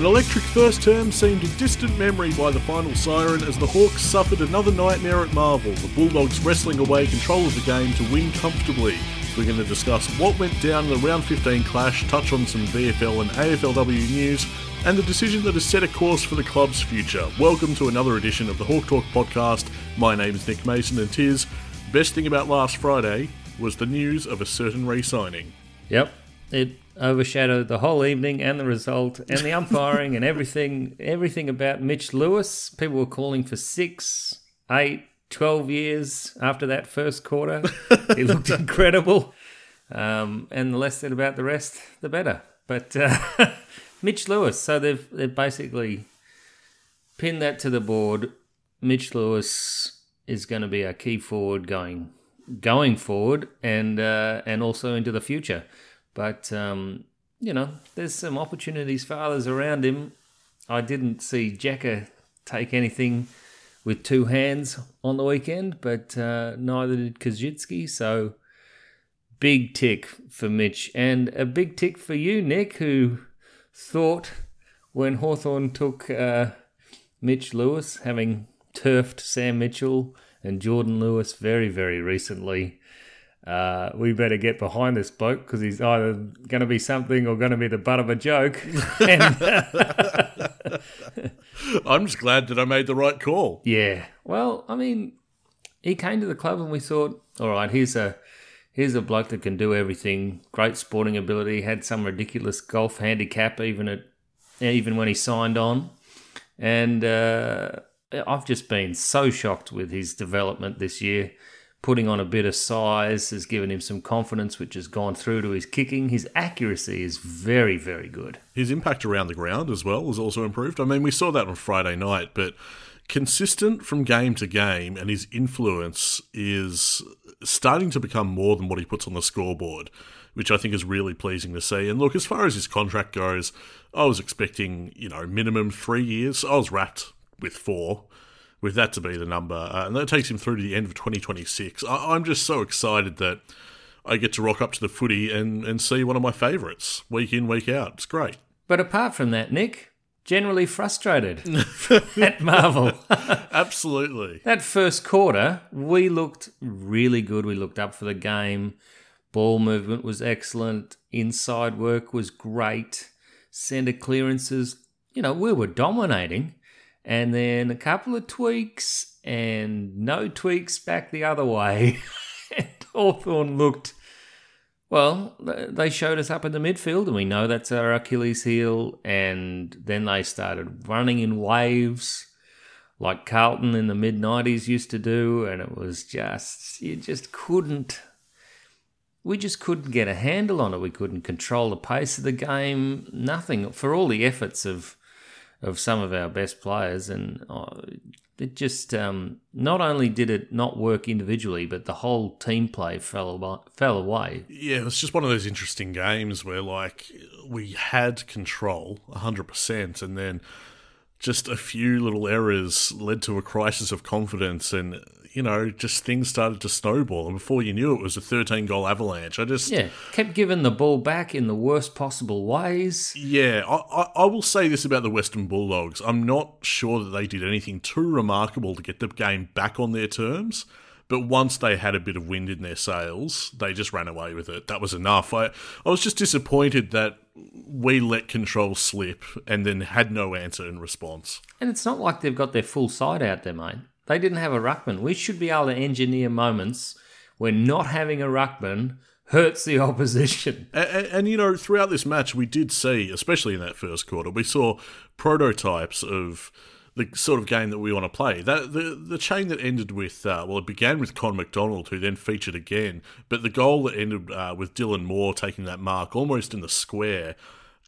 An electric first term seemed a distant memory by the final siren as the Hawks suffered another nightmare at Marvel, the Bulldogs wrestling away control of the game to win comfortably. We're going to discuss what went down in the round 15 clash, touch on some VFL and AFLW news, and the decision that has set a course for the club's future. Welcome to another edition of the Hawk Talk podcast. My name is Nick Mason, and Tiz best thing about last Friday was the news of a certain re signing. Yep. It overshadowed the whole evening and the result and the umpiring and everything everything about Mitch Lewis. People were calling for six, eight, 12 years after that first quarter. he looked incredible. Um, and the less said about the rest, the better. But uh, Mitch Lewis, so they've, they've basically pinned that to the board. Mitch Lewis is going to be a key forward going going forward and uh, and also into the future. But um, you know, there's some opportunities for others around him. I didn't see Jacka take anything with two hands on the weekend, but uh, neither did Koschitzke. So big tick for Mitch, and a big tick for you, Nick, who thought when Hawthorn took uh, Mitch Lewis, having turfed Sam Mitchell and Jordan Lewis very, very recently, uh, we better get behind this bloke because he's either going to be something or going to be the butt of a joke. I'm just glad that I made the right call. Yeah. Well, I mean, he came to the club and we thought, all right, here's a here's a bloke that can do everything. Great sporting ability. Had some ridiculous golf handicap even at even when he signed on, and uh, I've just been so shocked with his development this year putting on a bit of size has given him some confidence, which has gone through to his kicking. His accuracy is very, very good. His impact around the ground as well has also improved. I mean, we saw that on Friday night, but consistent from game to game, and his influence is starting to become more than what he puts on the scoreboard. Which I think is really pleasing to see. And look, as far as his contract goes, I was expecting, you know, minimum three years. I was wrapped with four with that to be the number. Uh, and that takes him through to the end of 2026. I- am just so excited that I get to rock up to the footy and, and see one of my favourites week in, week out. It's great. But apart from that, Nick, generally frustrated at Marvel. Absolutely. that first quarter, we looked really good. We looked up for the game. Ball movement was excellent. Inside work was great. Centre clearances, you know, we were dominating and then a couple of tweaks and no tweaks back the other way. and Hawthorn looked, well, they showed us up in the midfield, and we know that's our Achilles heel. And then they started running in waves like Carlton in the mid 90s used to do. And it was just, you just couldn't. We just couldn't get a handle on it. We couldn't control the pace of the game. Nothing. For all the efforts of of some of our best players, and oh, it just um, not only did it not work individually, but the whole team play fell away, fell away. Yeah, it's just one of those interesting games where like we had control hundred percent, and then just a few little errors led to a crisis of confidence and you know, just things started to snowball, and before you knew it, it was a 13 goal avalanche. I just yeah kept giving the ball back in the worst possible ways. Yeah, I, I, I will say this about the Western Bulldogs: I'm not sure that they did anything too remarkable to get the game back on their terms. But once they had a bit of wind in their sails, they just ran away with it. That was enough. I, I was just disappointed that we let control slip and then had no answer in response. And it's not like they've got their full side out there, mate. They didn't have a ruckman. We should be able to engineer moments where not having a ruckman hurts the opposition. And, and, and, you know, throughout this match, we did see, especially in that first quarter, we saw prototypes of the sort of game that we want to play. That the the chain that ended with uh, well, it began with Con Macdonald, who then featured again, but the goal that ended uh, with Dylan Moore taking that mark almost in the square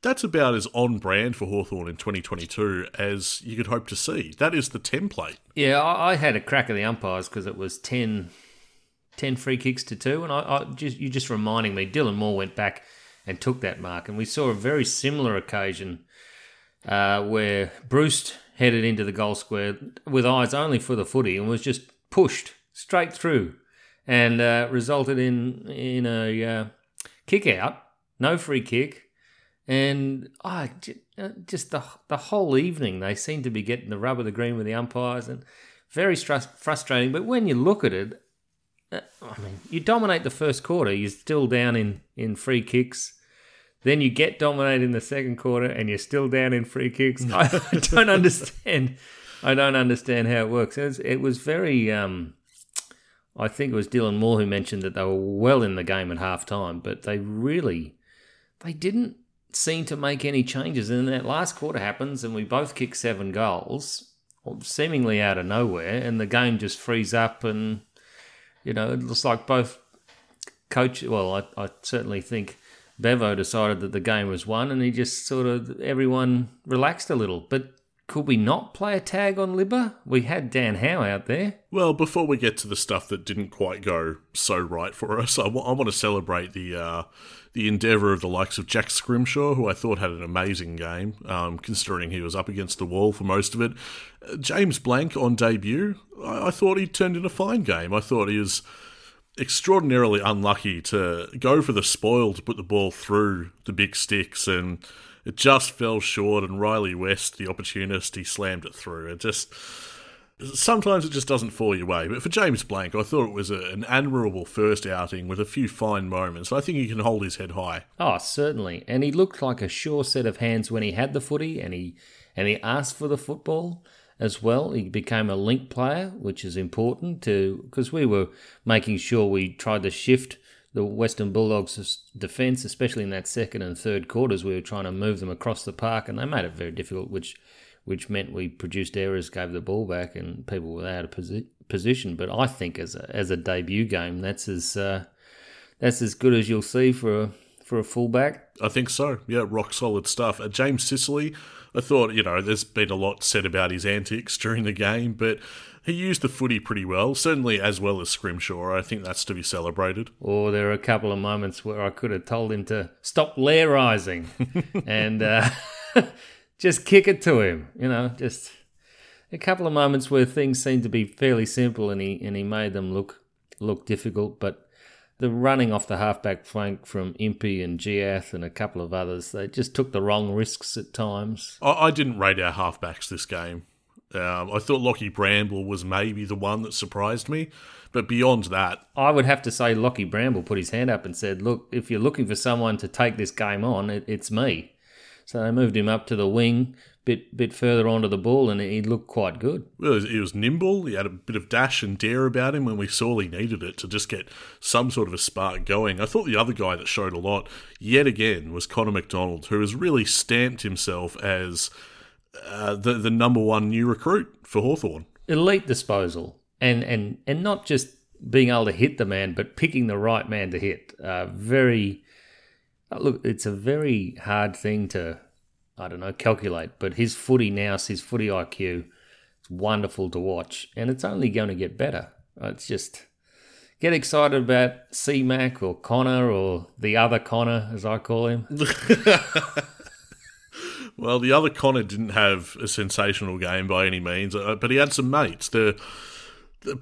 that's about as on brand for Hawthorn in 2022 as you could hope to see. That is the template. Yeah, I, had a crack at the umpires because it was 10, 10 free kicks to two, and I, I just you just reminding me, Dylan Moore went back and took that mark, and we saw a very similar occasion uh, where Bruce headed into the goal square with eyes only for the footy and was just pushed straight through, and uh, resulted in in a uh, kick out, no free kick And oh, just the the whole evening, they seem to be getting the rub of the green with the umpires, and very frustrating. But when you look at it, uh, I mean, you dominate the first quarter, you're still down in in free kicks. Then you get dominated in the second quarter, and you're still down in free kicks. I, I don't understand. I don't understand how it works. It was, it was very. Um, I think it was Dylan Moore who mentioned that they were well in the game at half time, but they really they didn't seem to make any changes. And then that last quarter happens, and we both kick seven goals, seemingly out of nowhere, and the game just frees up. And you know, it looks like both coach. Well, I, I certainly think Bevo decided that the game was won, and he just sort of everyone relaxed a little. But could we not play a tag on Libba? We had Dan Howe out there. Well, before we get to the stuff that didn't quite go so right for us, I, w- I want to celebrate the uh, the endeavour of the likes of Jack Scrimshaw, who I thought had an amazing game, um, considering he was up against the wall for most of it. Uh, James Blanck on debut, I-, I thought he turned in a fine game. I thought he was extraordinarily unlucky to go for the spoil to put the ball through the big sticks and it just fell short and Rhylee West the opportunist he slammed it through. It just sometimes it just doesn't fall your way. But for James Blanck, I thought it was a, an admirable first outing with a few fine moments. I think he can hold his head high. Oh certainly. And he looked like a sure set of hands when he had the footy and he and he asked for the football as well. He became a link player, which is important to because we were making sure we tried to shift the Western Bulldogs' defence, especially in that second and third quarters. We were trying to move them across the park, and they made it very difficult, which which meant we produced errors, gave the ball back, and people were out of posi- position. But I think as a as a debut game, that's as uh, that's as good as you'll see for a for a fullback. I think so. Yeah, rock solid stuff. Uh, James Sicily I thought, you know, there's been a lot said about his antics during the game, but he used the footy pretty well, certainly as well as Scrimshaw. I think that's to be celebrated. Or there are a couple of moments where I could have told him to stop lairising and uh, just kick it to him. You know, just a couple of moments where things seemed to be fairly simple, and he and he made them look look difficult, but the running off the halfback flank from Impey and Jiath and a couple of others, they just took the wrong risks at times. I, I didn't rate our halfbacks this game. Um, I thought Lockie Bramble was maybe the one that surprised me, but beyond that, I would have to say Lockie Bramble put his hand up and said, "Look, if you're looking for someone to take this game on, it, it's me." So they moved him up to the wing, bit bit further onto the ball, and he looked quite good. Well, he was nimble. He had a bit of dash and dare about him when we sorely needed it to just get some sort of a spark going. I thought the other guy that showed a lot, yet again, was Connor Macdonald, who has really stamped himself as uh, the the number one new recruit for Hawthorn. Elite disposal, and and and not just being able to hit the man, but picking the right man to hit. Uh, very look, it's a very hard thing to I don't know, calculate. But his footy now, his footy IQ, it's wonderful to watch, and it's only going to get better. It's just get excited about C-Mac or Connor or the other Connor, as I call him. well, the other Connor didn't have a sensational game by any means, uh, but he had some mates. The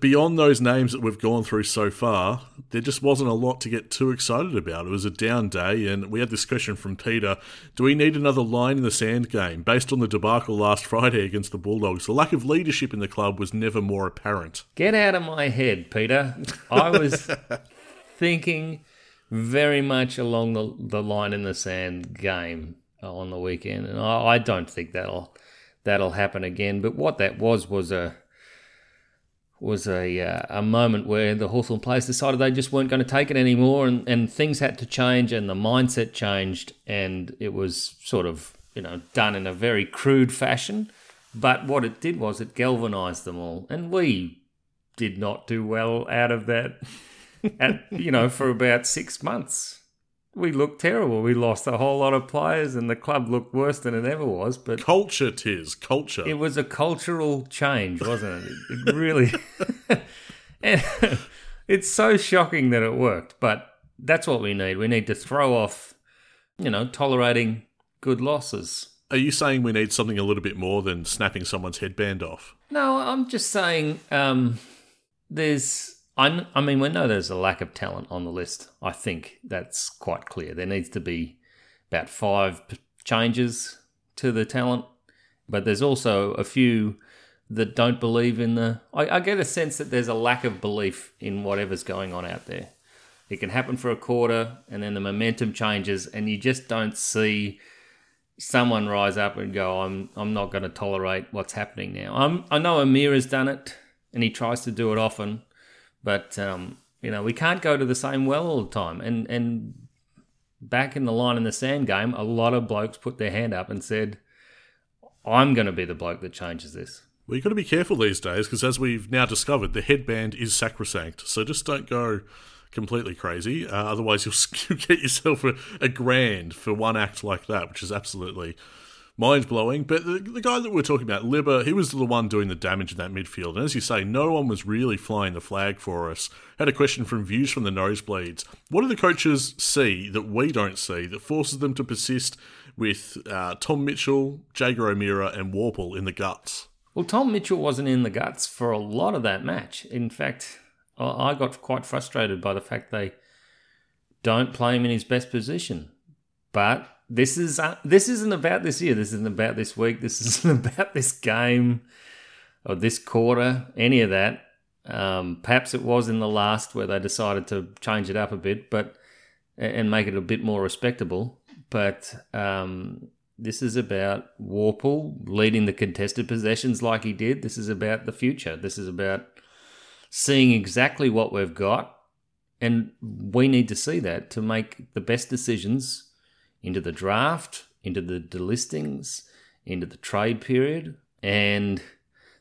beyond those names that we've gone through so far, there just wasn't a lot to get too excited about. It was a down day, and we had this question from Peter Do we need another line in the sand game? Based on the debacle last Friday against the Bulldogs, the lack of leadership in the club was never more apparent. Get out of my head, Peter. I was thinking very much along the, the line in the sand game on the weekend, and I, I don't think that'll that'll happen again. But what that was was a was a uh, a moment where the Hawthorn players decided they just weren't going to take it anymore, and, and things had to change, and the mindset changed, and it was sort of you know done in a very crude fashion. But what it did was it galvanised them all, and we did not do well out of that. at you know for about six months we looked terrible. We lost a whole lot of players, and the club looked worse than it ever was. But culture, tis culture. It was a cultural change, wasn't it? It really. and it's so shocking that it worked, but that's what we need. We need to throw off, you know, tolerating good losses. Are you saying we need something a little bit more than snapping someone's headband off? No, I'm just saying um, there's I, I mean, we know there's a lack of talent on the list. I think that's quite clear. There needs to be about five changes to the talent, but there's also a few that don't believe in the. I, I get a sense that there's a lack of belief in whatever's going on out there. It can happen for a quarter, and then the momentum changes, and you just don't see someone rise up and go, "I'm I'm not going to tolerate what's happening now." I'm, I know Amir has done it, and he tries to do it often, but um, you know we can't go to the same well all the time. And and back in the line in the sand game, a lot of blokes put their hand up and said, "I'm going to be the bloke that changes this." Well, you've got to be careful these days because, as we've now discovered, the headband is sacrosanct. So just don't go completely crazy. Uh, otherwise, you'll, you'll get yourself a, a, grand for one act like that, which is absolutely mind blowing. But the, the, guy that we're talking about, Libba, he was the one doing the damage in that midfield. And as you say, no one was really flying the flag for us. Had a question from Views from the Nosebleeds. What do the coaches see that we don't see that forces them to persist with uh, Tom Mitchell, Jaeger O'Meara, and Worpel in the guts? Well, Tom Mitchell wasn't in the guts for a lot of that match. In fact, I got quite frustrated by the fact they don't play him in his best position. But this is uh, this isn't about this year. This isn't about this week. This isn't about this game or this quarter. Any of that. Um, perhaps it was in the last where they decided to change it up a bit, but and make it a bit more respectable. But um, this is about Worpel leading the contested possessions like he did. This is about the future. This is about seeing exactly what we've got. And we need to see that to make the best decisions into the draft, into the delistings, into the trade period. And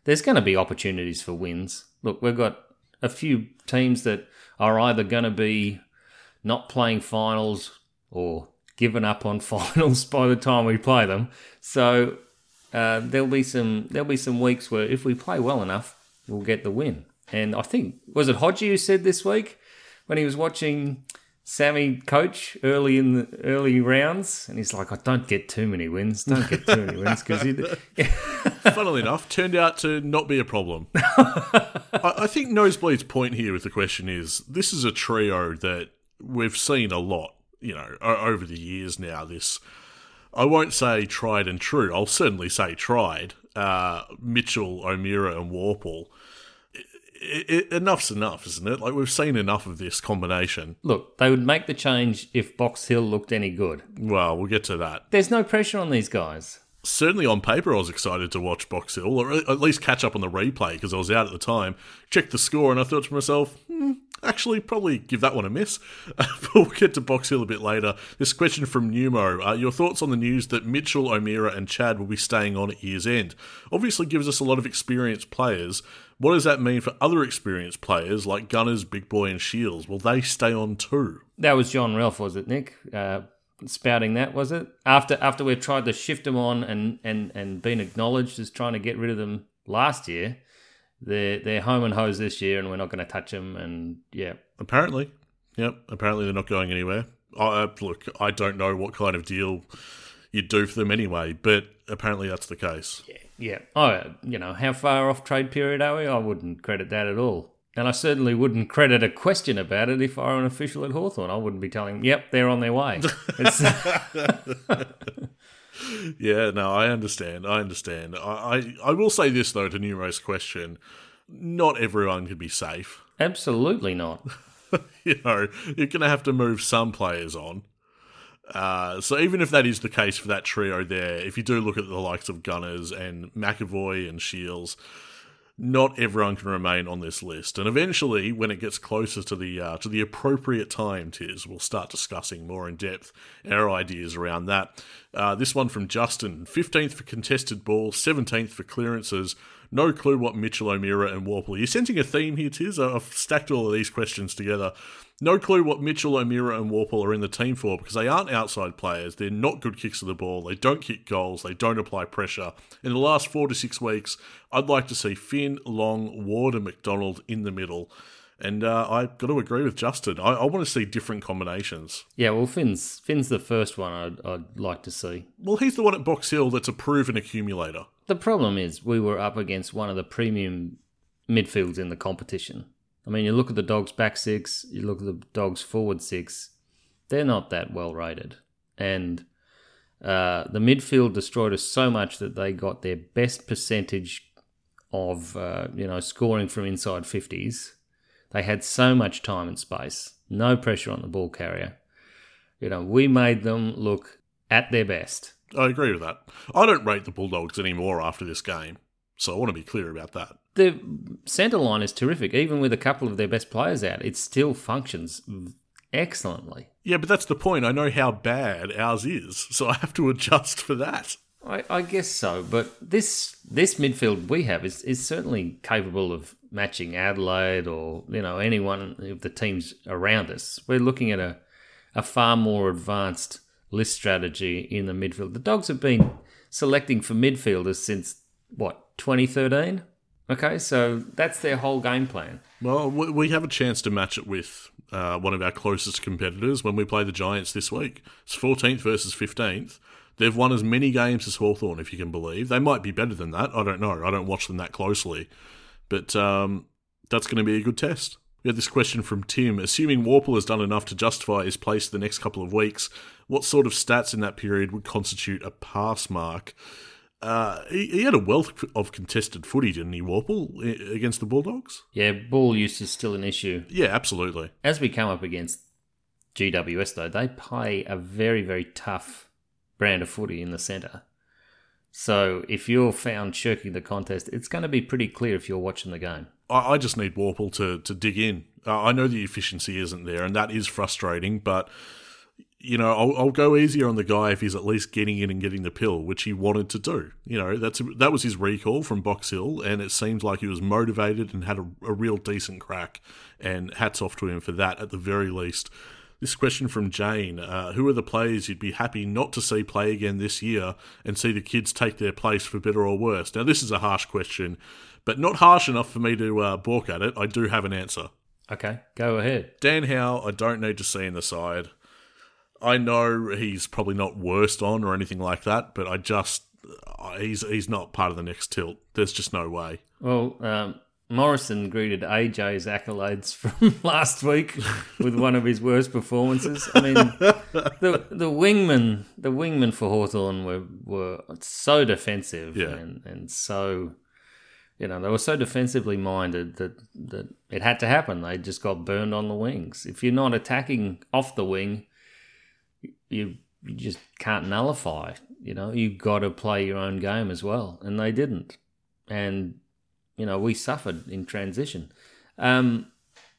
there's going to be opportunities for wins. Look, we've got a few teams that are either going to be not playing finals or given up on finals by the time we play them. So uh, there'll be some there'll be some weeks where if we play well enough, we'll get the win. And I think was it Hodgie who said this week when he was watching Sammy coach early in the early rounds, and he's like, "I don't get too many wins. Don't get too many wins because." Funnily enough, turned out to not be a problem. I, I think Nosebleed's point here with the question is: this is a trio that we've seen a lot you know, over the years now, this, I won't say tried and true, I'll certainly say tried, uh, Mitchell, O'Meara, and Worpel. It, enough's enough, isn't it? Like we've seen enough of this combination. Look, they would make the change if Box Hill looked any good. Well, we'll get to that. There's no pressure on these guys. Certainly on paper, I was excited to watch Box Hill, or at least catch up on the replay because I was out at the time. Checked the score, and I thought to myself, hmm, actually probably give that one a miss. but we'll get to Box Hill a bit later. This question from Numo. Uh, your thoughts on the news that Mitchell, O'Meara, and Chad will be staying on at year's end? Obviously gives us a lot of experienced players. What does that mean for other experienced players like Gunners, Big Boy, and Shields? Will they stay on too? That was Jon Ralph, was it, Nick? Uh, spouting that, was it? After after we've tried to shift them on and, and, and been acknowledged as trying to get rid of them last year – they're they're home and hose this year, and we're not going to touch them. And yeah, apparently, yep, apparently they're not going anywhere. I, look, I don't know what kind of deal you'd do for them anyway, but apparently that's the case. Yeah, yeah. Oh, you know, how far off trade period are we? I wouldn't credit that at all. And I certainly wouldn't credit a question about it if I were an official at Hawthorn. I wouldn't be telling, yep, they're on their way. yeah, no, I understand. I understand. I, I, I will say this though to Numo's question: not everyone can be safe. Absolutely not. you know, you're going to have to move some players on. Uh, so even if that is the case for that trio there, if you do look at the likes of Gunners and McEvoy and Shields, not everyone can remain on this list. And eventually, when it gets closer to the uh, to the appropriate time, Tiz we'll start discussing more in depth our ideas around that. Uh, this one from Justin: fifteenth for contested ball, seventeenth for clearances. No clue what Mitchell O'Meara and Worpel. You're sensing a theme here, Tiz. I've stacked all of these questions together. No clue what Mitchell, O'Meara, and Worpel are in the team for because they aren't outside players. They're not good kicks of the ball. They don't kick goals. They don't apply pressure. In the last four to six weeks, I'd like to see Finn, Long, Ward, and Macdonald in the middle. And uh, I've got to agree with Justin. I, I, want to see different combinations. Yeah, well, Finn's Finn's the first one I'd, I'd like to see. Well, he's the one at Box Hill that's a proven accumulator. The problem is we were up against one of the premium midfields in the competition. I mean, you look at the Dogs' back six, you look at the Dogs' forward six, they're not that well rated. And Uh, the midfield destroyed us so much that they got their best percentage of uh, you know scoring from inside fifties. They had so much time and space, no pressure on the ball carrier. You know, we made them look at their best. I agree with that. I don't rate the Bulldogs anymore after this game, so I want to be clear about that. The centre line is terrific, even with a couple of their best players out. It still functions excellently. Yeah, but that's the point. I know how bad ours is, so I have to adjust for that. I, I guess so, but this this midfield we have is, is certainly capable of matching Adelaide or you know anyone of the teams around us. We're looking at a a far more advanced list strategy in the midfield. The Dogs have been selecting for midfielders since what 2013. Okay, so that's their whole game plan. Well, we have a chance to match it with uh, one of our closest competitors when we play the Giants this week. It's 14th versus 15th. They've won as many games as Hawthorn, if you can believe. They might be better than that. I don't know. I don't watch them that closely. But um, that's going to be a good test. We had this question from Tim. Assuming Worpel has done enough to justify his place the next couple of weeks, what sort of stats in that period would constitute a pass mark? Uh, he, he, had a wealth of contested footy, didn't he, Worpel, against the Bulldogs? Yeah, ball use is still an issue. Yeah, absolutely. As we come up against GWS, though, they play a very, very tough brand of footy in the centre. So if you're found shirking the contest, it's going to be pretty clear if you're watching the game. I, I just need Worpel to, to dig in. Uh, I know the efficiency isn't there, and that is frustrating, but you know, I'll, I'll, go easier on the guy if he's at least getting in and getting the pill, which he wanted to do. You know, that's that was his recall from Box Hill, and it seems like he was motivated and had a, a real decent crack. And hats off to him for that, at the very least. This question from Jane uh, Who are the players you'd be happy not to see play again this year and see the kids take their place for better or worse? Now, this is a harsh question, but not harsh enough for me to uh, balk at it. I do have an answer. Okay, go ahead. Dan Howe, I don't need to see in the side. I know he's probably not worst on or anything like that, but I just uh, he's he's not part of the next tilt. There's just no way. Well, um, Morrison greeted AJ's accolades from last week with one of his worst performances. I mean, the the wingmen the wingmen for Hawthorn were were so defensive yeah. and and so you know they were so defensively minded that that it had to happen. They just got burned on the wings. If you're not attacking off the wing you you just can't nullify. You know, you've got to play your own game as well, and they didn't. And you know, we suffered in transition. Um,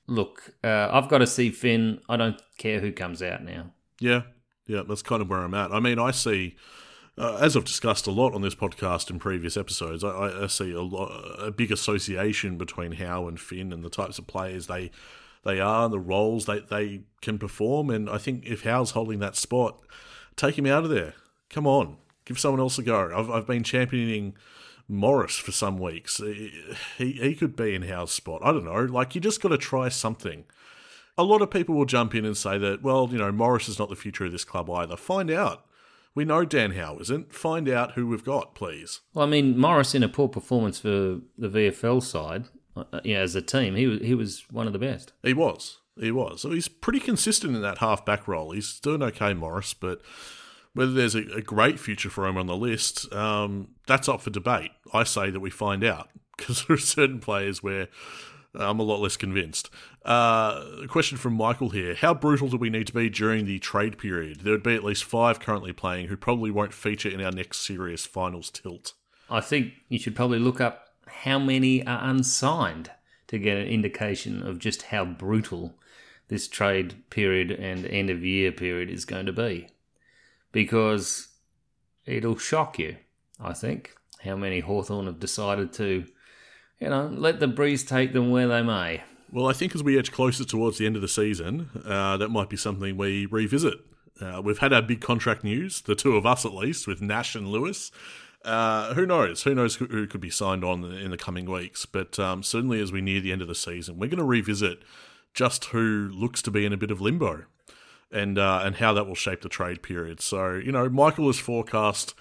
look, uh, I've got to see Finn. I don't care who comes out now. Yeah, yeah, that's kind of where I'm at. I mean, I see. Uh, as I've discussed a lot on this podcast in previous episodes, I, I see a, lot, a big association between Howe and Finn and the types of players they they are, and the roles they, they can perform. And I think if Howe's holding that spot, take him out of there. Come on, give someone else a go. I've, I've been championing Morris for some weeks. He, he could be in Howe's spot. I don't know. Like, you just got to try something. A lot of people will jump in and say that, well, you know, Morris is not the future of this club either. Find out. We know Dan Howe isn't. Find out who we've got, please. Well, I mean, Morris in a poor performance for the VFL side uh, yeah, as a team, he was he was one of the best. He was, he was. So he's pretty consistent in that half back role. He's doing okay, Morris, but whether there's a, a great future for him on the list, um, that's up for debate. I say that we find out because there are certain players where I'm a lot less convinced. Uh, question from Michael here: How brutal do we need to be during the trade period? There would be at least five currently playing who probably won't feature in our next serious finals tilt. I think you should probably look up how many are unsigned to get an indication of just how brutal this trade period and end of year period is going to be. Because it'll shock you, I think, how many Hawthorn have decided to, you know, let the breeze take them where they may. Well, I think as we edge closer towards the end of the season, uh, that might be something we revisit. Uh, we've had our big contract news, the two of us at least, with Nash and Lewis. Uh, who knows? Who knows who could be signed on in the coming weeks? But um, certainly, as we near the end of the season, we're going to revisit just who looks to be in a bit of limbo, and uh, and how that will shape the trade period. So you know, Michael has forecast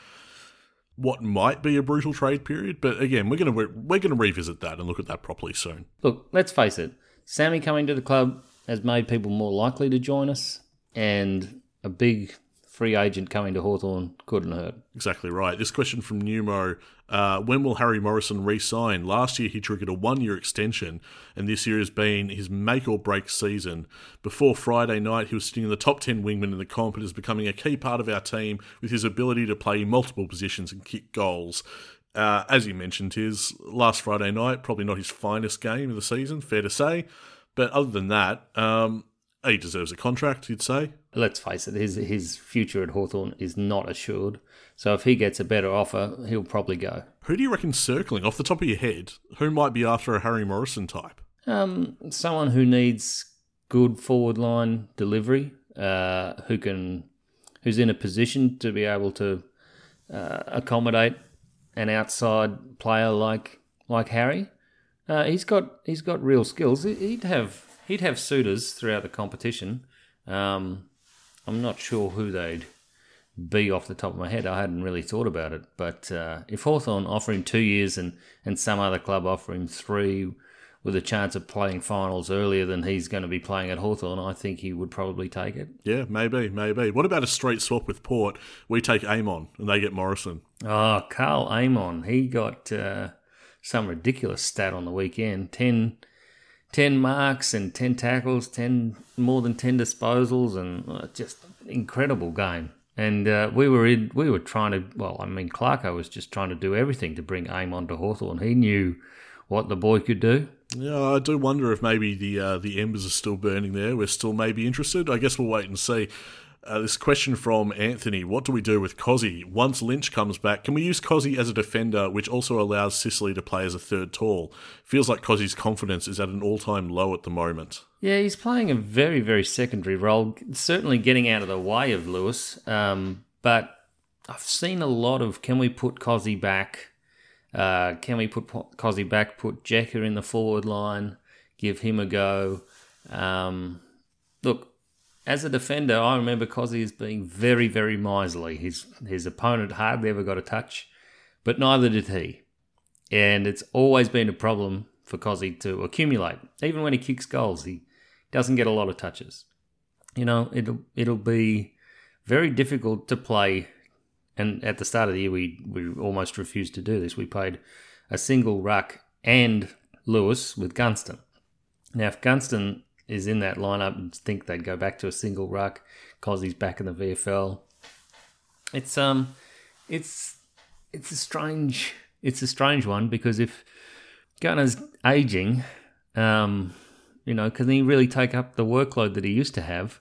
what might be a brutal trade period, but again, we're going to re- we're going to revisit that and look at that properly soon. Look, let's face it, Sammy coming to the club has made people more likely to join us, and a big free agent coming to Hawthorn couldn't hurt. Exactly right. This question from Numo uh, When will Harry Morrison re sign? Last year he triggered a one year extension, and this year has been his make or break season. Before Friday night, he was sitting in the top 10 wingman in the comp and is becoming a key part of our team with his ability to play multiple positions and kick goals. Uh, as you mentioned, his last Friday night, probably not his finest game of the season, fair to say. But other than that, um, he deserves a contract, you'd say. Let's face it, his his future at Hawthorn is not assured. So if he gets a better offer, he'll probably go. Who do you reckon circling off the top of your head? Who might be after a Harry Morrison type? Um, someone who needs good forward line delivery, uh, who can, who's in a position to be able to uh, accommodate an outside player like like Harry. Uh, he's got he's got real skills. He'd have he'd have suitors throughout the competition. Um, I'm not sure who they'd be off the top of my head. I hadn't really thought about it. But uh, if Hawthorn offer him two years and, and some other club offer him three with a chance of playing finals earlier than he's going to be playing at Hawthorn, I think he would probably take it. Yeah, maybe, maybe. What about a straight swap with Port? We take Amon and they get Morrison. Oh, Karl Amon. He got uh, some ridiculous stat on the weekend 10, 10 marks and 10 tackles, 10 more than 10 disposals, and uh, just incredible game. And uh, we were in, we were trying to, well, I mean, Clarko was just trying to do everything to bring Amon to Hawthorn. He knew what the boy could do. Yeah, I do wonder if maybe the uh, the embers are still burning there. We're still maybe interested. I guess we'll wait and see. Uh, this question from Anthony What do we do with Cozzy? Once Lynch comes back, can we use Cozzy as a defender, which also allows Sicily to play as a third tall? Feels like Cozzy's confidence is at an all time low at the moment. Yeah, he's playing a very, very secondary role, certainly getting out of the way of Lewis. Um, but I've seen a lot of can we put Cozzy back? Uh, can we put Cozzy back, put Jacker in the forward line, give him a go? Um, look, as a defender, I remember Cozzy as being very, very miserly. His his opponent hardly ever got a touch, but neither did he. And it's always been a problem for Cozzy to accumulate. Even when he kicks goals, he doesn't get a lot of touches. You know, it'll it'll be very difficult to play. And at the start of the year, we we almost refused to do this. We played a single ruck and Lewis with Gunston. Now, if Gunston is in that lineup and think they'd go back to a single ruck because he's back in the VFL. It's um, it's it's a strange it's a strange one because if Gunner's aging, um, you know, can he really take up the workload that he used to have?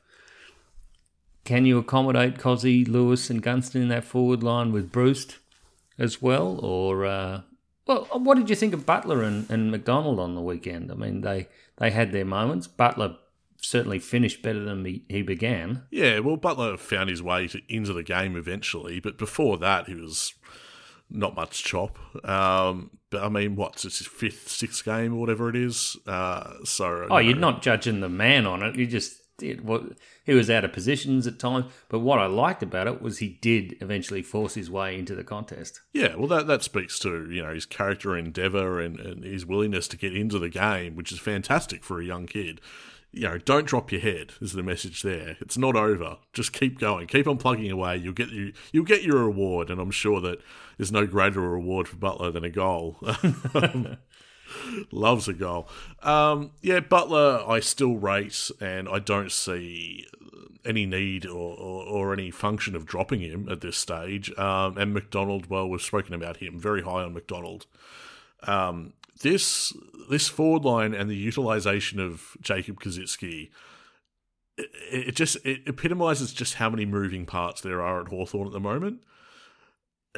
Can you accommodate Cozzy, Lewis, and Gunston in that forward line with Bruce as well, or uh, well, what did you think of Butler and, and Macdonald on the weekend? I mean, they they had their moments. Butler certainly finished better than he, he began. Yeah, well, Butler found his way to, into the game eventually, but before that, he was not much chop. Um, but I mean, what's his fifth, sixth game or whatever it is? Uh, so oh, no. you're not judging the man on it. You just it, well, he was out of positions at times. But what I liked about it was he did eventually force his way into the contest. Yeah, well, that that speaks to you know his character endeavour and, and his willingness to get into the game, which is fantastic for a young kid. You know, don't drop your head is the message there. It's not over. Just keep going. Keep on plugging away. You'll get you you'll get your reward, and I'm sure that there's no greater reward for Butler than a goal. Um, Loves a goal. Um, yeah, Butler, I still rate, and I don't see any need or, or, or, any function of dropping him at this stage. Um, and Macdonald, well, we've spoken about him, very high on Macdonald. Um, this this forward line and the utilization of Jacob Koschitzke, it, it, just it epitomizes just how many moving parts there are at Hawthorn at the moment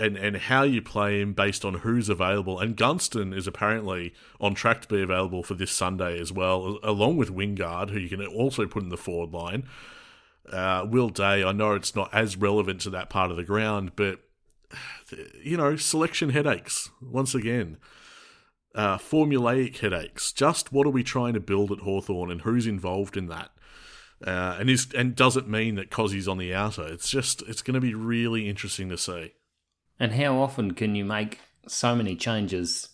and and how you play him based on who's available. And Gunston is apparently on track to be available for this Sunday as well, along with Wingard, who you can also put in the forward line. Uh, Will Day, I know it's not as relevant to that part of the ground, but you know, selection headaches once again. Uh, formulaic headaches. Just what are we trying to build at Hawthorn and who's involved in that? Uh, and is and does it mean that Cozzy's on the outer? It's just it's going to be really interesting to see. And how often can you make so many changes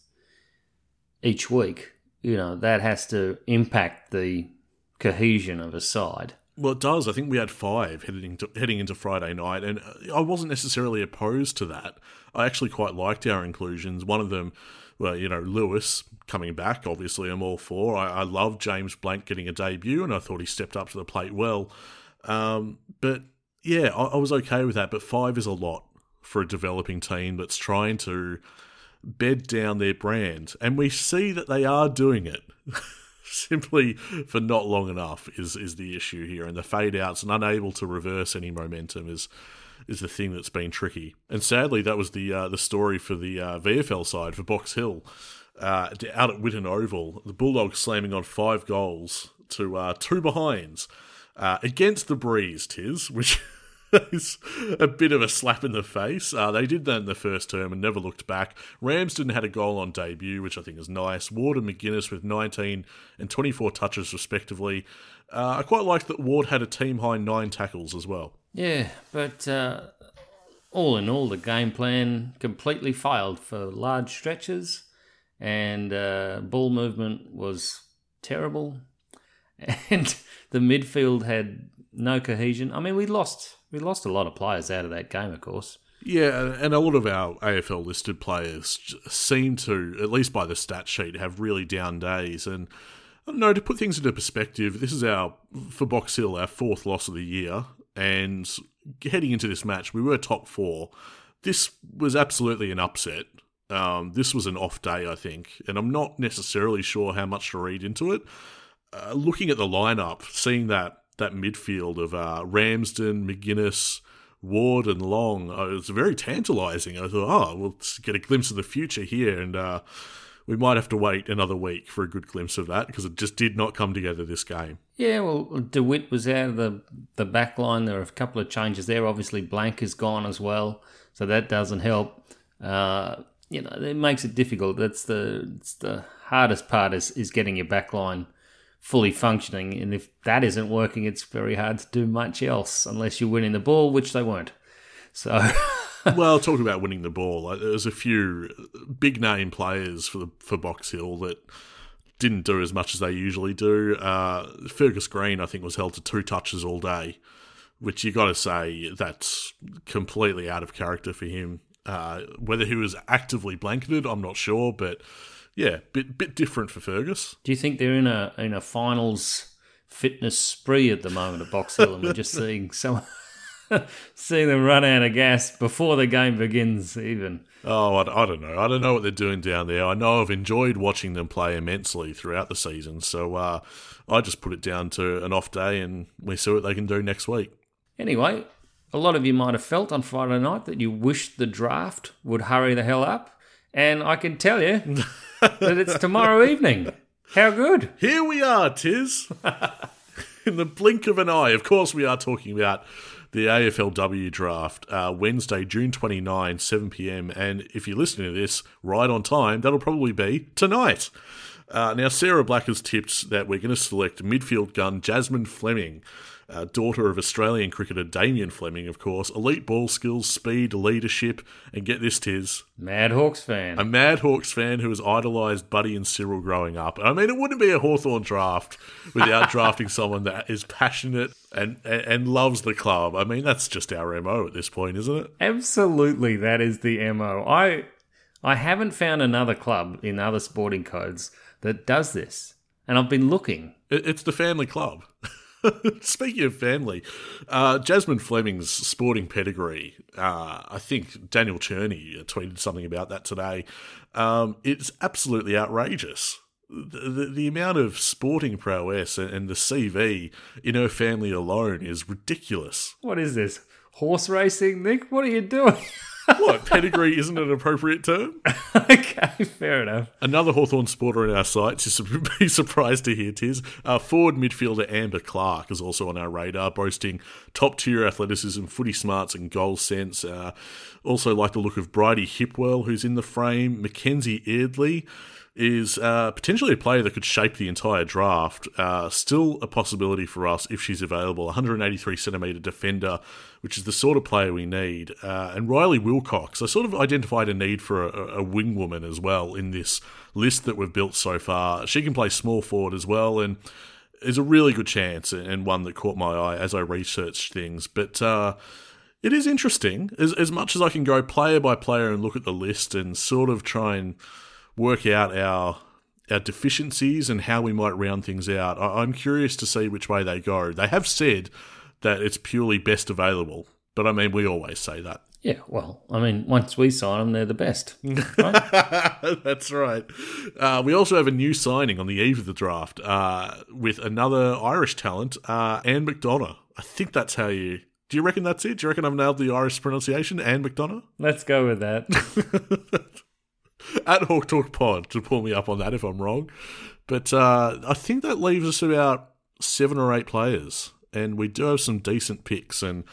each week? You know, that has to impact the cohesion of a side. Well, it does. I think we had five heading into, heading into Friday night, and I wasn't necessarily opposed to that. I actually quite liked our inclusions. One of them, well, you know, Lewis coming back, obviously, I'm all for. I, I love James Blanck getting a debut, and I thought he stepped up to the plate well. Um, but yeah, I, I was okay with that. But five is a lot for a developing team that's trying to bed down their brand, and we see that they are doing it. Simply for not long enough is is the issue here, and the fade outs and unable to reverse any momentum is is the thing that's been tricky. And sadly, that was the uh, the story for the uh, VFL side for Box Hill. Uh, out at Whitten Oval, the Bulldogs slamming on five goals to uh, two behinds uh, against the breeze, Tiz, which is a bit of a slap in the face. Uh, they did that in the first term and never looked back. Ramsden had a goal on debut, which I think is nice. Ward and Maginness with 19 and 24 touches, respectively. Uh, I quite liked that Ward had a team high nine tackles as well. Yeah, but uh, all in all, the game plan completely failed for large stretches, and uh, ball movement was terrible, and the midfield had no cohesion. I mean, we lost we lost a lot of players out of that game, of course. Yeah, and a lot of our AFL listed players seem to, at least by the stat sheet, have really down days. And I don't know, to put things into perspective, this is our, for Box Hill, our fourth loss of the year. And heading into this match, we were top four. This was absolutely an upset. Um, this was an off day, I think. And I'm not necessarily sure how much to read into it. Uh, looking at the lineup, seeing that that midfield of uh, Ramsden, Maginness, Ward, and Long. Uh, it was very tantalising. I thought, oh, we'll get a glimpse of the future here, and uh, we might have to wait another week for a good glimpse of that because it just did not come together this game. Yeah, well, DeWitt was out of the the back line. There are a couple of changes there. Obviously, Blanck is gone as well, so that doesn't help. Uh, you know, it makes it difficult. That's the it's the hardest part is is getting your back line fully functioning. And if that isn't working, it's very hard to do much else unless you're winning the ball, which they weren't. So. well, talking about winning the ball, like, there's a few big name players for the, for Box Hill that didn't do as much as they usually do. Uh, Fergus Green, I think, was held to two touches all day, which you got to say that's completely out of character for him. Uh, whether he was actively blanketed, I'm not sure, but yeah, bit bit different for Fergus. Do you think they're in a in a finals fitness spree at the moment at Box Hill, and we're just seeing some seeing them run out of gas before the game begins, even? Oh, I, I, don't know. I don't know what they're doing down there. I know I've enjoyed watching them play immensely throughout the season, so uh, I just put it down to an off day, and we see what they can do next week. Anyway, a lot of you might have felt on Friday night that you wished the draft would hurry the hell up, and I can tell you. that it's tomorrow evening. How good. Here we are, Tiz. In the blink of an eye. Of course, we are talking about the AFLW draft, uh, Wednesday, June 29, 7 pm. And if you're listening to this right on time, that'll probably be tonight. Uh, now, Sarah Black has tipped that we're going to select midfield gun Jasmine Fleming uh, daughter of Australian cricketer Damien Fleming, of course, elite ball skills, speed, leadership, and get this, Tiz. Mad Hawks fan. A Mad Hawks fan who has idolised Buddy and Cyril growing up. I mean, it wouldn't be a Hawthorn draft without drafting someone that is passionate and, and, and loves the club. I mean, that's just our MO at this point, isn't it? Absolutely, that is the MO. I, I haven't found another club in other sporting codes that does this. And I've been looking. It's the family club. Speaking of family, uh, Jasmine Fleming's sporting pedigree, uh, I think Daniel Cherny tweeted something about that today. Um, it's absolutely outrageous. The, the, the, amount of sporting prowess and, and the CV in her family alone is ridiculous. What is this? Horse racing, Nick? What are you doing? what, pedigree isn't an appropriate term? okay, fair enough. Another Hawthorn supporter in our sights, you'd be surprised to hear, Tiz. Uh, forward midfielder Amber Clark is also on our radar, boasting top tier athleticism, footy smarts, and goal sense. Uh, also, like the look of Bridie Hipwell, who's in the frame, Mackenzie Eardley is uh, potentially a player that could shape the entire draft. Uh, still a possibility for us if she's available. 183 centimetre defender, which is the sort of player we need. Uh, and Riley Wilcox, I sort of identified a need for a, a wing woman as well in this list that we've built so far. She can play small forward as well, and is a really good chance and one that caught my eye as I researched things. But uh, it is interesting. As, as much as I can go player by player and look at the list and sort of try and work out our our deficiencies and how we might round things out, I, I'm curious to see which way they go. They have said that it's purely best available, but I mean, we always say that. Yeah, well, I mean, once we sign them, they're the best. Right? That's right. Uh, we also have a new signing on the eve of the draft uh, with another Irish talent, uh, Anne McDonagh. I think that's how you. Do you reckon that's it? Do you reckon I've nailed the Irish pronunciation, Anne McDonagh? Let's go with that. At Hawk Talk Pod to pull me up on that if I'm wrong. But uh, I think that leaves us about seven or eight players, and we do have some decent picks. And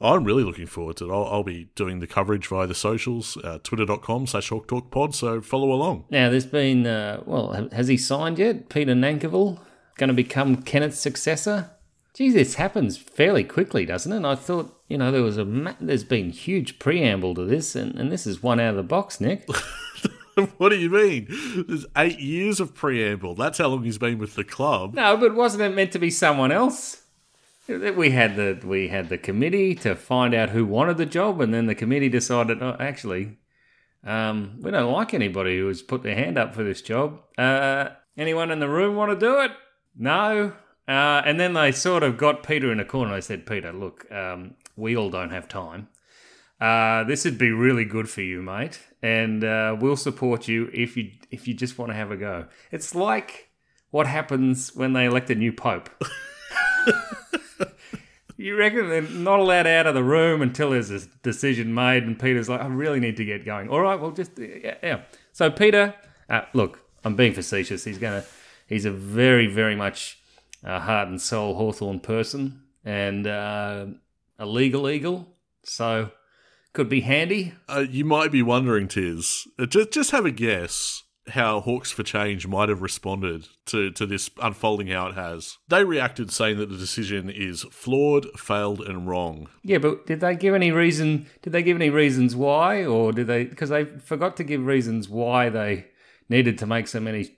I'm really looking forward to it. I'll, I'll be doing the coverage via the socials, uh, twitter.com slash Hawk Talk Pod, so follow along. Now, there's been, uh, well, has he signed yet? Peter Nankervis going to become Kennett's successor? Geez, this happens fairly quickly, doesn't it? And I thought, you know, there was a ma- there's been huge preamble to this, and, and this is one out of the box, Nick. what do you mean? There's eight years of preamble. That's how long he's been with the club. no, but wasn't it meant to be someone else? We had the we had the committee to find out who wanted the job, and then the committee decided, oh, actually, um, we don't like anybody who has put their hand up for this job. Uh, anyone in the room want to do it? No. Uh, and then they sort of got Peter in a corner. They said, Peter, look, um, we all don't have time. Uh, this would be really good for you, mate, and uh, we'll support you if you if you just want to have a go. It's like what happens when they elect a new pope. you reckon they're not allowed out of the room until there's a decision made, and Peter's like, I really need to get going. All right, well, just yeah. yeah. So Peter, uh, look, I'm being facetious. He's gonna, he's a very very much uh, heart and soul Hawthorn person, and uh, a legal eagle. So could be handy. Uh, you might be wondering, Tiz, uh, just, just have a guess how Hawks for Change might have responded to, to this unfolding how it has. They reacted saying that the decision is flawed, failed, and wrong. Yeah, but did they give any reason? Did they give any reasons why, or did they? Because they forgot to give reasons why they needed to make so many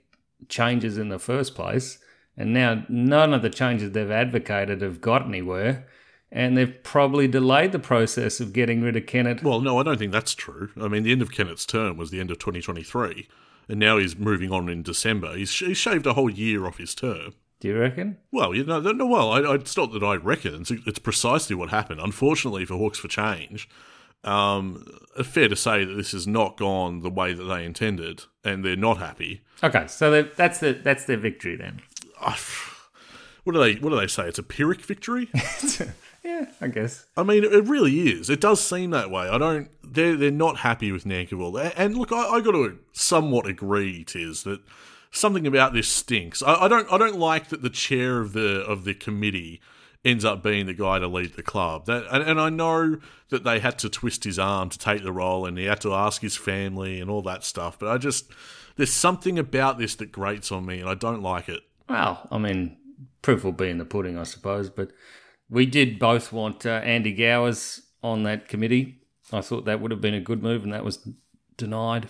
changes in the first place, and now none of the changes they've advocated have got anywhere, and they've probably delayed the process of getting rid of Kennett. Well, no, I don't think that's true. I mean, the end of Kennett's term was the end of 2023, and now he's moving on in December. He's, he's shaved a whole year off his term. Do you reckon? Well, you know, no, well, I, it's not that I reckon. It's, it's precisely what happened. Unfortunately for Hawks for Change, um, fair to say that this has not gone the way that they intended, and they're not happy. Okay, so that's the that's their victory then. What do they? What do they say? It's a Pyrrhic victory. Yeah, I guess. I mean, it really is. It does seem that way. I don't. They're they're not happy with Nankervis. And look, I, I got to somewhat agree, Tiz, that something about this stinks. I, I don't. I don't like that the chair of the of the committee ends up being the guy to lead the club. That and, and I know that they had to twist his arm to take the role, and he had to ask his family and all that stuff. But I just there's something about this that grates on me, and I don't like it. Well, I mean, proof will be in the pudding, I suppose. But we did both want uh, Andy Gowers on that committee. I thought that would have been a good move, and that was denied.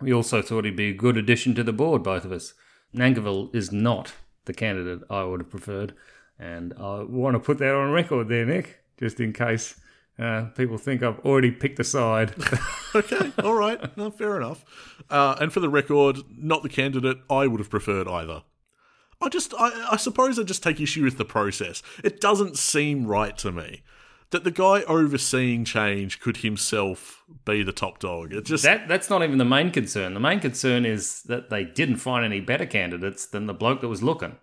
We also thought he'd be a good addition to the board, both of us. Nankervis is not the candidate I would have preferred, and I want to put that on record there, Nick, just in case uh, people think I've already picked a side. Okay, all right, no, fair enough. Uh, and for the record, not the candidate I would have preferred either. I just, I, I suppose, I just take issue with the process. It doesn't seem right to me that the guy overseeing change could himself be the top dog. It just, That that's not even the main concern. The main concern is that they didn't find any better candidates than the bloke that was looking,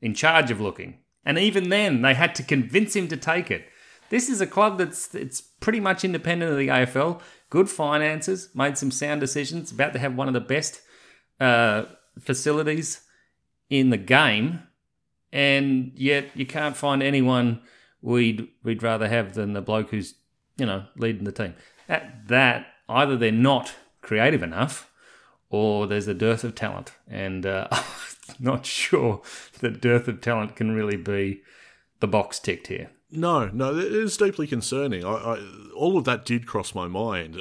in charge of looking. And even then, they had to convince him to take it. This is a club that's it's pretty much independent of the AFL. Good finances, made some sound decisions. About to have one of the best uh, facilities in the game, and yet you can't find anyone we'd we'd rather have than the bloke who's you know leading the team. That that either they're not creative enough, or there's a dearth of talent, and uh, I'm not sure that dearth of talent can really be the box ticked here. no, no, it is deeply concerning. I, I, all of that did cross my mind.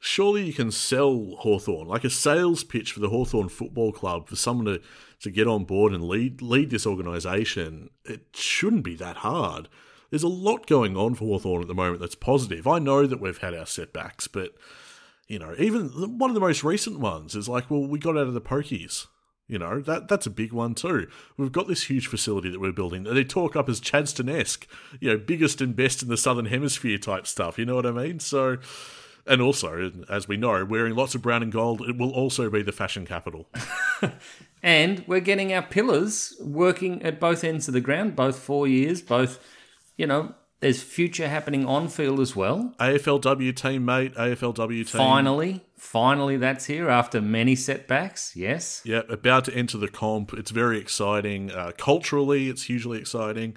Surely you can sell Hawthorn like a sales pitch for the Hawthorn Football Club for someone to to get on board and lead lead this organisation, it shouldn't be that hard. There's a lot going on for Hawthorn at the moment that's positive. I know that we've had our setbacks, but you know, even one of the most recent ones is like, well, we got out of the pokies. You know, that that's a big one too. We've got this huge facility that we're building. That they talk up as Chadstone esque, you know, biggest and best in the Southern Hemisphere type stuff. You know what I mean? So, and also, as we know, wearing lots of brown and gold, it will also be the fashion capital. and we're getting our pillars working at both ends of the ground, both four years, both, you know, there's future happening on field as well. AFLW team, mate. AFLW team. Finally, finally, that's here after many setbacks. Yes. Yeah, about to enter the comp. It's very exciting. Uh, culturally, it's hugely exciting.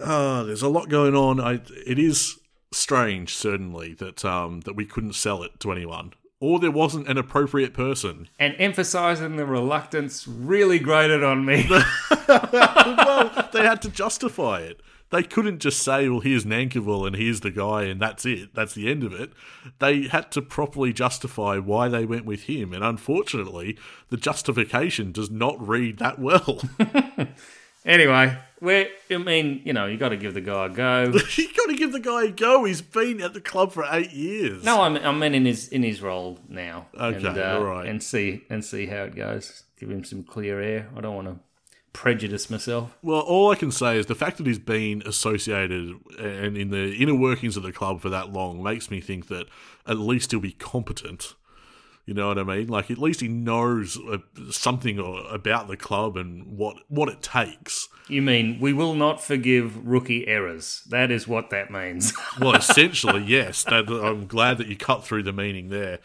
Uh, there's a lot going on. I, it is strange, certainly, that um, that we couldn't sell it to anyone, or there wasn't an appropriate person. And emphasising the reluctance really grated on me. well, they had to justify it. They couldn't just say, well, here's Nankervis and here's the guy and that's it. That's the end of it. They had to properly justify why they went with him. And unfortunately, the justification does not read that well. Anyway, we I mean, you know, you got to give the guy a go. you got to give the guy a go. He's been at the club for eight years. No, I mean, I mean in his in his role now. Okay, and, uh, all right. And see and see how it goes. Give him some clear air. I don't want to prejudice myself. Well, all I can say is the fact that he's been associated and in the inner workings of the club for that long makes me think that at least he'll be competent. You know what I mean? Like at least he knows uh, something about the club and what what it takes. You mean we will not forgive rookie errors? That is what that means. well, essentially, yes. That, I'm glad that you cut through the meaning there.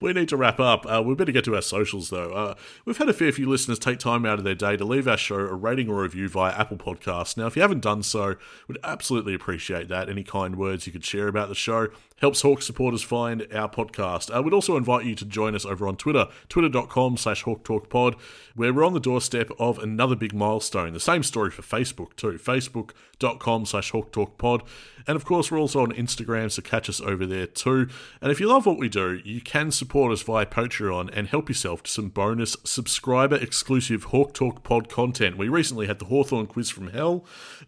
We need to wrap up. Uh, we better get to our socials, though. Uh, we've had a fair few listeners take time out of their day to leave our show a rating or review via Apple Podcasts. Now, if you haven't done so, we'd absolutely appreciate that. Any kind words you could share about the show helps Hawk supporters find our podcast. I would also invite you to join us over on Twitter, twitter.com slash hawktalkpod, where we're on the doorstep of another big milestone. The same story for Facebook too, facebook.com slash hawktalkpod. And of course, we're also on Instagram, so catch us over there too. And if you love what we do, you can support us via Patreon and help yourself to some bonus subscriber exclusive Hawk Talk pod content. We recently had the Hawthorn quiz from hell.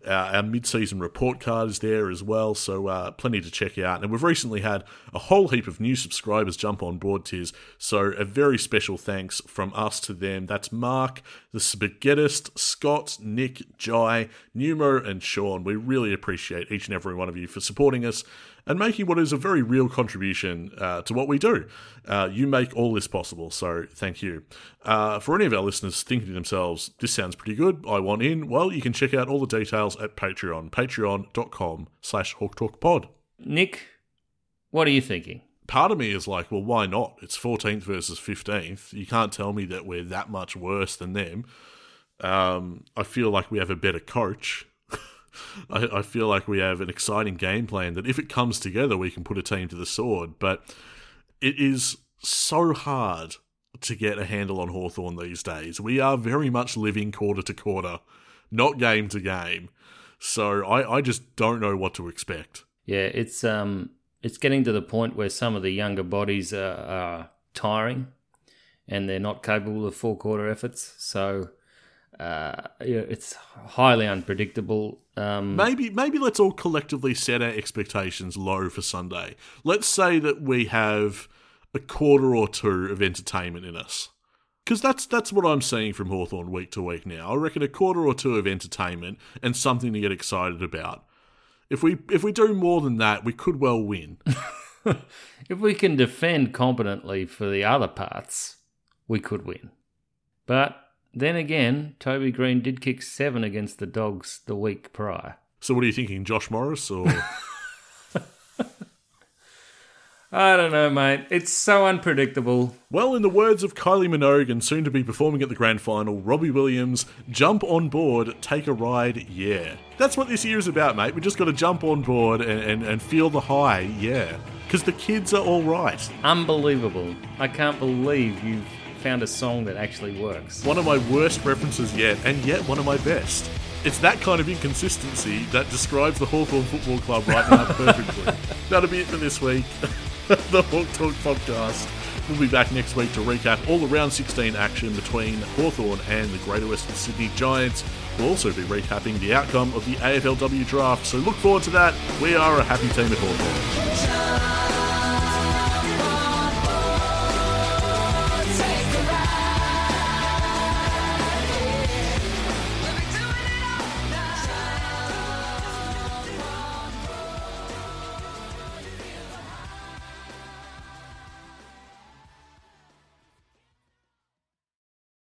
Uh, our mid season report card is there as well, so uh, plenty to check out. And we've had a whole heap of new subscribers jump on board, Tiz. So a very special thanks from us to them. That's Mark, the Spaghettist, Scott, Nick, Jai, Numo, and Sean. We really appreciate each and every one of you for supporting us and making what is a very real contribution uh, to what we do. Uh, you make all this possible, so thank you. Uh, for any of our listeners thinking to themselves, this sounds pretty good, I want in, well, you can check out all the details at Patreon, patreon.com slash hawktalkpod. Nick, what are you thinking? Part of me is like, well, why not? It's 14th versus 15th. You can't tell me that we're that much worse than them. Um, I feel like we have a better coach. I, I, feel like we have an exciting game plan that if it comes together, we can put a team to the sword. But it is so hard to get a handle on Hawthorn these days. We are very much living quarter to quarter, not game to game. So I, I just don't know what to expect. Yeah, it's um it's getting to the point where some of the younger bodies are, are tiring and they're not capable of four quarter efforts. So uh, it's highly unpredictable. Um, maybe maybe let's all collectively set our expectations low for Sunday. Let's say that we have a quarter or two of entertainment in us. Because that's that's what I'm seeing from Hawthorn week to week now. I reckon a quarter or two of entertainment and something to get excited about. If we if we do more than that, we could well win. if we can defend competently for the other parts, we could win. But then again, Toby Greene did kick seven against the Dogs the week prior. So what are you thinking, Josh Morris or? I don't know, mate. It's so unpredictable. Well, in the words of Kylie Minogue and soon to be performing at the grand final, Robbie Williams, jump on board, take a ride, yeah. That's what this year is about, mate. We just got to jump on board and, and, and feel the high, yeah. Because the kids are all right. Unbelievable. I can't believe you've found a song that actually works. One of my worst references yet, and yet one of my best. It's that kind of inconsistency that describes the Hawthorn Football Club right now perfectly. That'll be it for this week. the Hawk Talk podcast. We'll be back next week to recap all the round 16 action between Hawthorn and the Greater Western Sydney Giants. We'll also be recapping the outcome of the AFLW draft, so look forward to that. We are a happy team at Hawthorn.